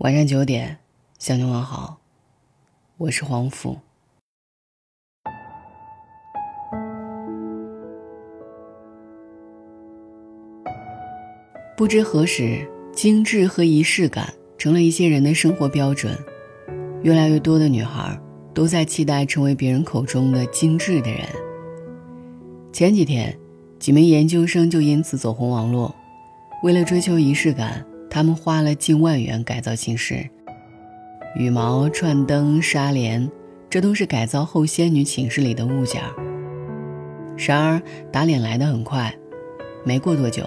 晚上九点，向你问好，我是黄甫。不知何时，精致和仪式感成了一些人的生活标准。越来越多的女孩都在期待成为别人口中的精致的人。前几天，几名研究生就因此走红网络。为了追求仪式感，他们花了近万元改造寝室，羽毛、串灯、纱帘，这都是改造后仙女寝室里的物件。然而，打脸来得很快，没过多久。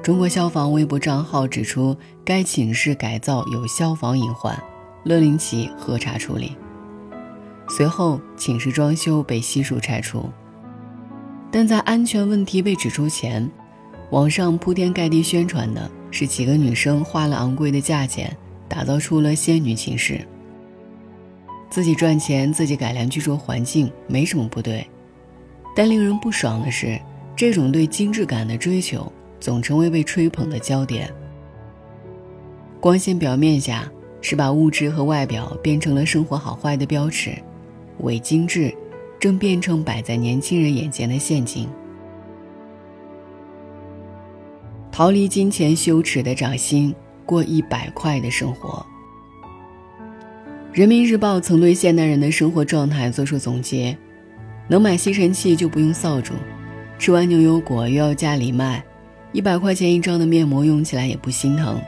中国消防微博账号指出，该寝室改造有消防隐患，勒令其核查处理。随后，寝室装修被悉数拆除。但在安全问题被指出前，网上铺天盖地宣传的是几个女生花了昂贵的价钱打造出了仙女寝室。自己赚钱，自己改良居住环境，没什么不对。但令人不爽的是，这种对精致感的追求。总成为被吹捧的焦点。光鲜表面下是把物质和外表变成了生活好坏的标尺，伪精致正变成摆在年轻人眼前的陷阱。逃离金钱羞耻的掌心，过一百块的生活。人民日报曾对现代人的生活状态作出总结：能买吸尘器就不用扫帚，吃完牛油果又要加藜麦。一百块钱一张的面膜用起来也不心疼，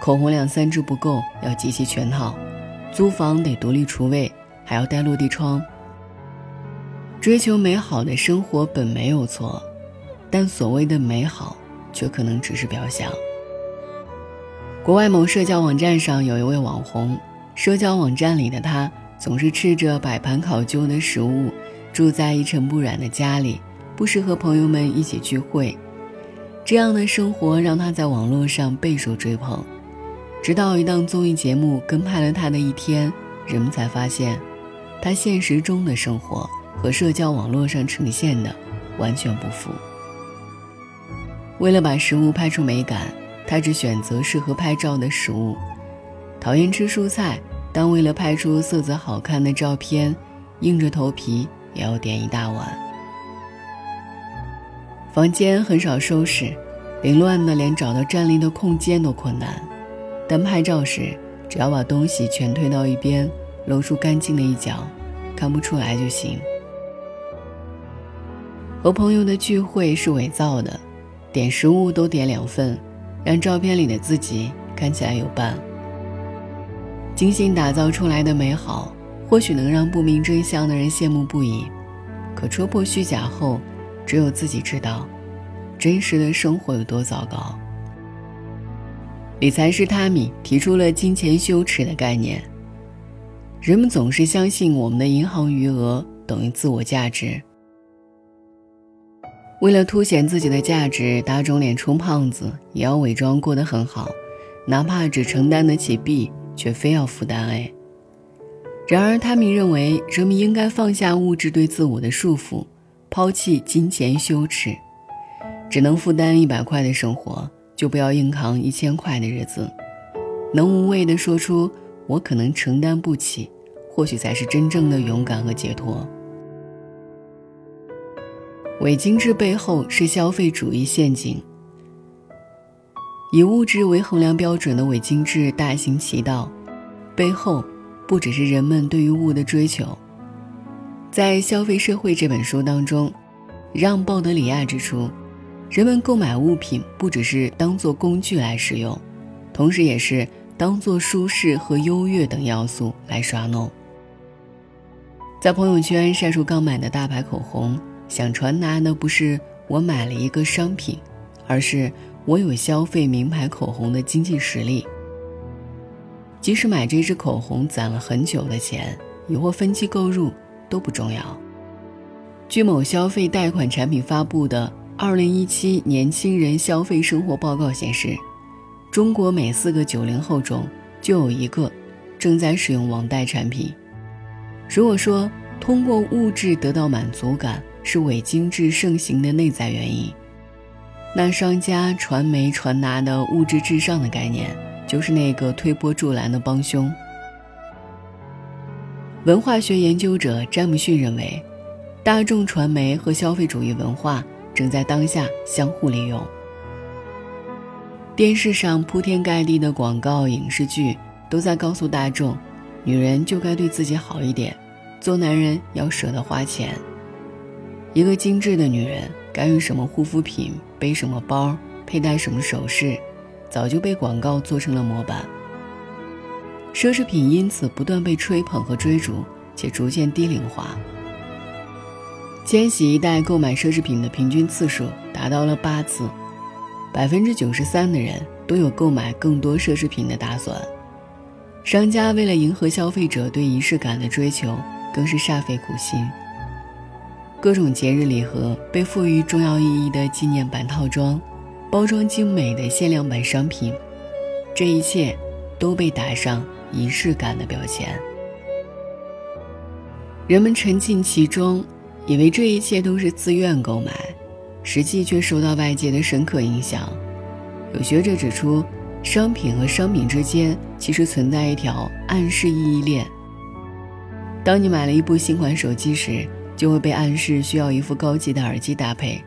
口红两三支不够，要集齐全套。租房得独立厨卫，还要带落地窗。追求美好的生活本没有错，但所谓的美好，却可能只是表象。国外某社交网站上有一位网红，社交网站里的他总是吃着摆盘考究的食物，住在一尘不染的家里，不时和朋友们一起聚会。这样的生活让他在网络上备受追捧，直到一档综艺节目跟拍了他的一天，人们才发现，他现实中的生活和社交网络上呈现的完全不符。为了把食物拍出美感，他只选择适合拍照的食物，讨厌吃蔬菜，但为了拍出色泽好看的照片，硬着头皮也要点一大碗。房间很少收拾，凌乱的连找到站立的空间都困难。但拍照时，只要把东西全推到一边，露出干净的一角，看不出来就行。和朋友的聚会是伪造的，点食物都点两份，让照片里的自己看起来有伴。精心打造出来的美好，或许能让不明真相的人羡慕不已，可戳破虚假后。只有自己知道，真实的生活有多糟糕。理财师汤米提出了“金钱羞耻”的概念。人们总是相信我们的银行余额等于自我价值。为了凸显自己的价值，打肿脸充胖子，也要伪装过得很好，哪怕只承担得起 B，却非要负担 A。然而，汤米认为，人们应该放下物质对自我的束缚。抛弃金钱羞耻，只能负担一百块的生活，就不要硬扛一千块的日子。能无畏地说出“我可能承担不起”，或许才是真正的勇敢和解脱。伪精致背后是消费主义陷阱，以物质为衡量标准的伪精致大行其道，背后不只是人们对于物的追求。在《消费社会》这本书当中，让·鲍德里亚指出，人们购买物品不只是当做工具来使用，同时也是当做舒适和优越等要素来耍弄。在朋友圈晒出刚买的大牌口红，想传达的不是我买了一个商品，而是我有消费名牌口红的经济实力。即使买这支口红攒了很久的钱，亦或分期购入。都不重要。据某消费贷款产品发布的《二零一七年轻人消费生活报告》显示，中国每四个九零后中就有一个正在使用网贷产品。如果说通过物质得到满足感是伪精致盛行的内在原因，那商家、传媒传达的物质至上的概念，就是那个推波助澜的帮凶。文化学研究者詹姆逊认为，大众传媒和消费主义文化正在当下相互利用。电视上铺天盖地的广告、影视剧都在告诉大众，女人就该对自己好一点，做男人要舍得花钱。一个精致的女人该用什么护肤品、背什么包、佩戴什么首饰。早就被广告做成了模板，奢侈品因此不断被吹捧和追逐，且逐渐低龄化。千禧一代购买奢侈品的平均次数达到了八次，百分之九十三的人都有购买更多奢侈品的打算。商家为了迎合消费者对仪式感的追求，更是煞费苦心。各种节日礼盒被赋予重要意义的纪念版套装。包装精美的限量版商品，这一切都被打上仪式感的标签。人们沉浸其中，以为这一切都是自愿购买，实际却受到外界的深刻影响。有学者指出，商品和商品之间其实存在一条暗示意义链。当你买了一部新款手机时，就会被暗示需要一副高级的耳机搭配。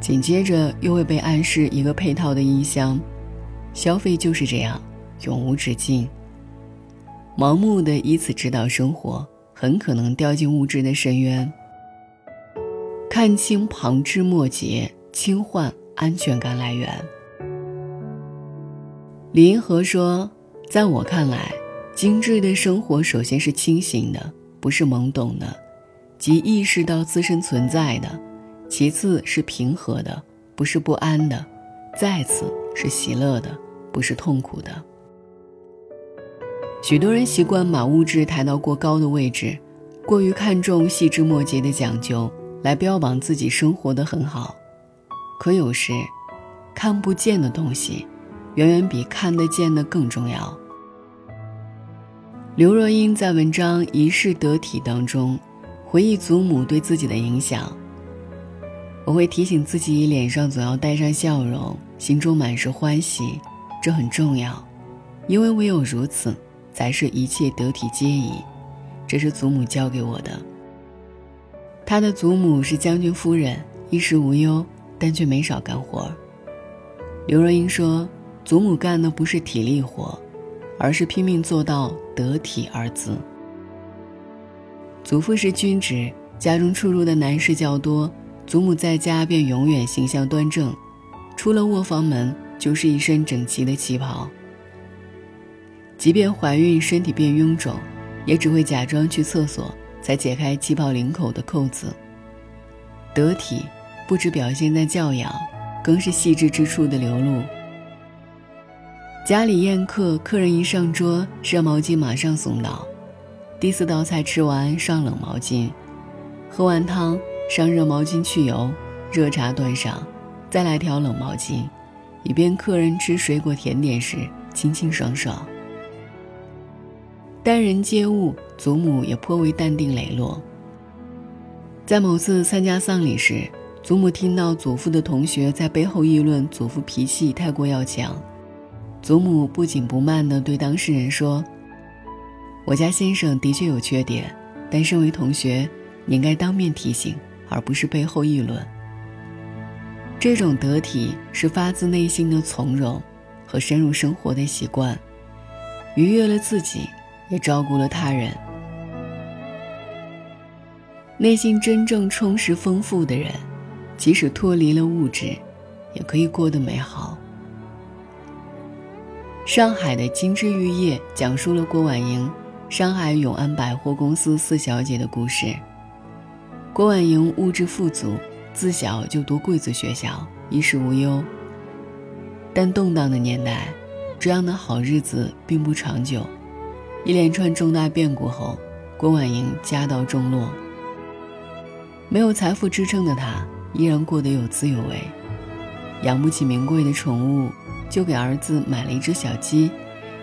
紧接着又会被暗示一个配套的音箱，消费就是这样，永无止境。盲目的以此指导生活，很可能掉进物质的深渊。看清旁枝末节，轻换安全感来源。李银河说：“在我看来，精致的生活首先是清醒的，不是懵懂的，即意识到自身存在的。”其次是平和的，不是不安的；再次是喜乐的，不是痛苦的。许多人习惯把物质抬到过高的位置，过于看重细枝末节的讲究，来标榜自己生活的很好。可有时，看不见的东西，远远比看得见的更重要。刘若英在文章《一世得体》当中，回忆祖母对自己的影响。我会提醒自己，脸上总要带上笑容，心中满是欢喜，这很重要，因为唯有如此，才是一切得体皆宜。这是祖母教给我的。他的祖母是将军夫人，衣食无忧，但却没少干活。刘若英说，祖母干的不是体力活，而是拼命做到得体二字。祖父是军职，家中出入的男士较多。祖母在家便永远形象端正，出了卧房门就是一身整齐的旗袍。即便怀孕身体变臃肿，也只会假装去厕所，才解开旗袍领口的扣子。得体，不只表现在教养，更是细致之处的流露。家里宴客，客人一上桌，热毛巾马上送到，第四道菜吃完上冷毛巾，喝完汤。上热毛巾去油，热茶端上，再来条冷毛巾，以便客人吃水果甜点时清清爽爽。待人接物，祖母也颇为淡定磊落。在某次参加丧礼时，祖母听到祖父的同学在背后议论祖父脾气太过要强，祖母不紧不慢地对当事人说：“我家先生的确有缺点，但身为同学，你应该当面提醒。”而不是背后议论。这种得体是发自内心的从容和深入生活的习惯，愉悦了自己，也照顾了他人。内心真正充实丰富的人，即使脱离了物质，也可以过得美好。上海的金枝玉叶讲述了郭婉莹，上海永安百货公司四小姐的故事。郭婉莹物质富足，自小就读贵族学校，衣食无忧。但动荡的年代，这样的好日子并不长久。一连串重大变故后，郭婉莹家道中落。没有财富支撑的她，依然过得有滋有味。养不起名贵的宠物，就给儿子买了一只小鸡，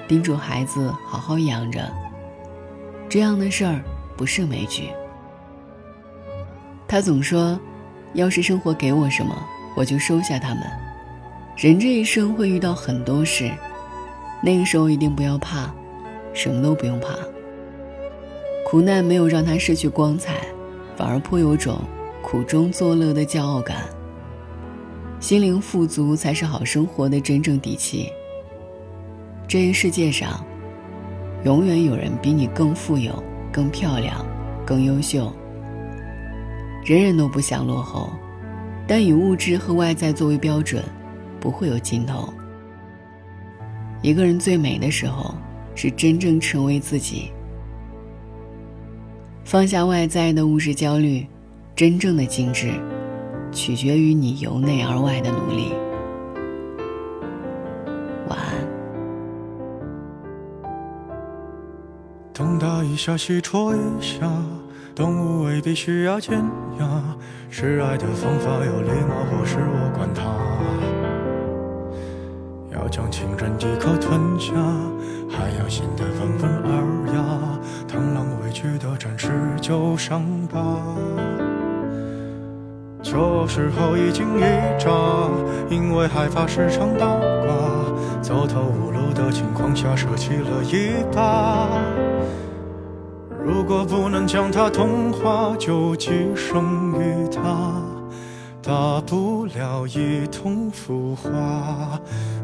叮嘱孩子好好养着。这样的事儿不胜枚举。他总说：“要是生活给我什么，我就收下他们。”人这一生会遇到很多事，那个时候一定不要怕，什么都不用怕。苦难没有让他失去光彩，反而颇有种苦中作乐的骄傲感。心灵富足才是好生活的真正底气。这个世界上，永远有人比你更富有、更漂亮、更优秀。人人都不想落后，但以物质和外在作为标准，不会有尽头。一个人最美的时候，是真正成为自己。放下外在的物质焦虑，真正的精致，取决于你由内而外的努力。一下，西戳一下，动物未必需要尖牙，示爱的方法有礼貌，或是我管他。要将情人一口吞下，还要显得温文尔雅。螳螂委屈地展示旧伤疤，这时候一惊一乍，因为害怕时常倒挂。走投无路的情况下，舍弃了一把。如果不能将它同化，就寄生于它。大不了一同腐化，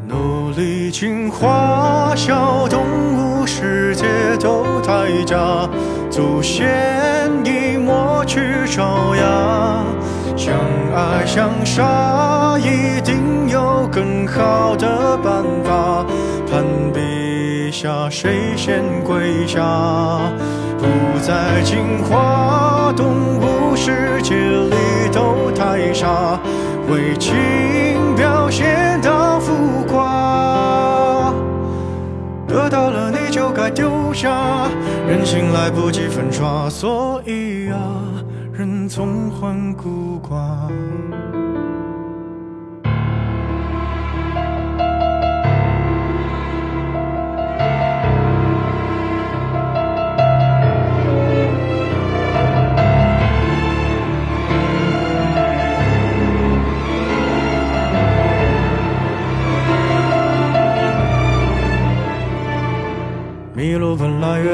努力进化，小动物世界都太假，祖先已抹去爪牙，相爱相杀一定有更好的办法，攀比下谁先跪下，不再进化，动物世界里。都太傻，为情表现到浮夸，得到了你就该丢下，人心来不及粉刷，所以啊，人总患孤寡。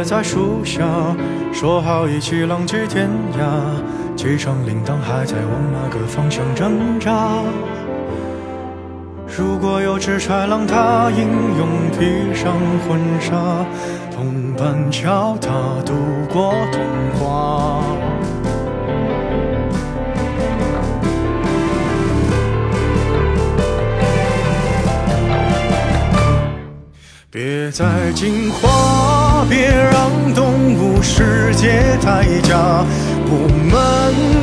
在树下说好一起浪迹天涯，机场铃铛还在往哪个方向挣扎？如果有只豺狼，它英勇披上婚纱，同伴教它度过童话。别再进化，别让动物世界太假，我们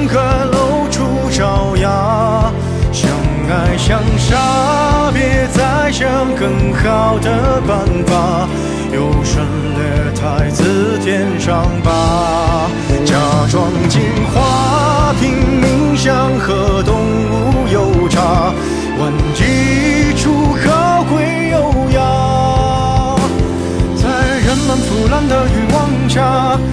该露出爪牙，相爱相杀，别再想更好的办法，优胜劣汰字典上吧，假装进化，拼命想和动物有差，问基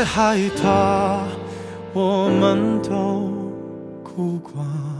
别害怕，我们都孤寡。